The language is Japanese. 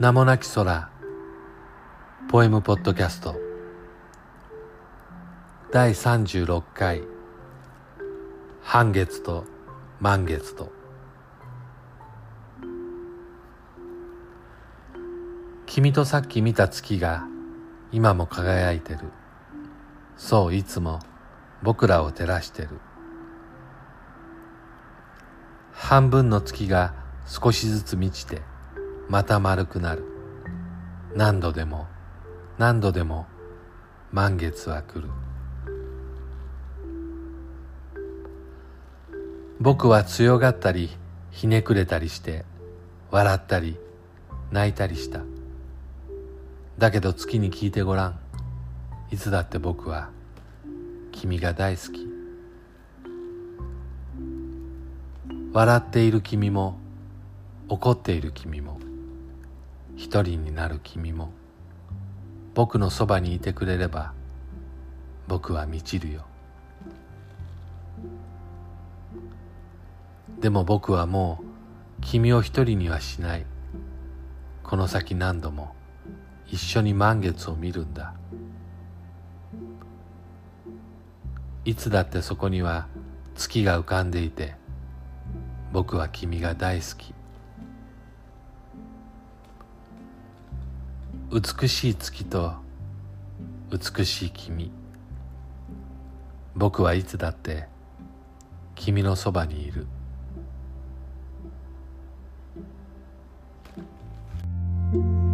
名もなき空。ポエムポッドキャスト。第36回。半月と満月と。君とさっき見た月が今も輝いてる。そういつも僕らを照らしてる。半分の月が少しずつ満ちてまた丸くなる。何度でも何度でも満月は来る。僕は強がったりひねくれたりして笑ったり泣いたりした。だけど月に聞いてごらん。いつだって僕は君が大好き。笑っている君も怒っている君も。一人になる君も僕のそばにいてくれれば僕は満ちるよ。でも僕はもう君を一人にはしない。この先何度も一緒に満月を見るんだ。いつだってそこには月が浮かんでいて僕は君が大好き。美しい月と美しい君。僕はいつだって君のそばにいる「